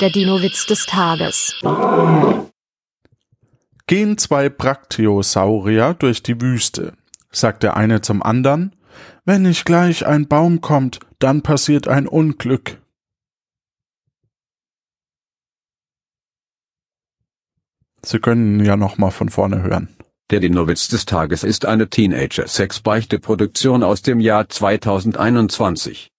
Der Dino-Witz des Tages. Gehen zwei Brachiosaurier durch die Wüste, sagt der eine zum anderen, wenn nicht gleich ein Baum kommt, dann passiert ein Unglück. Sie können ja noch mal von vorne hören. Der Dinowitz des Tages ist eine Teenager-Sex-Beichte-Produktion aus dem Jahr 2021.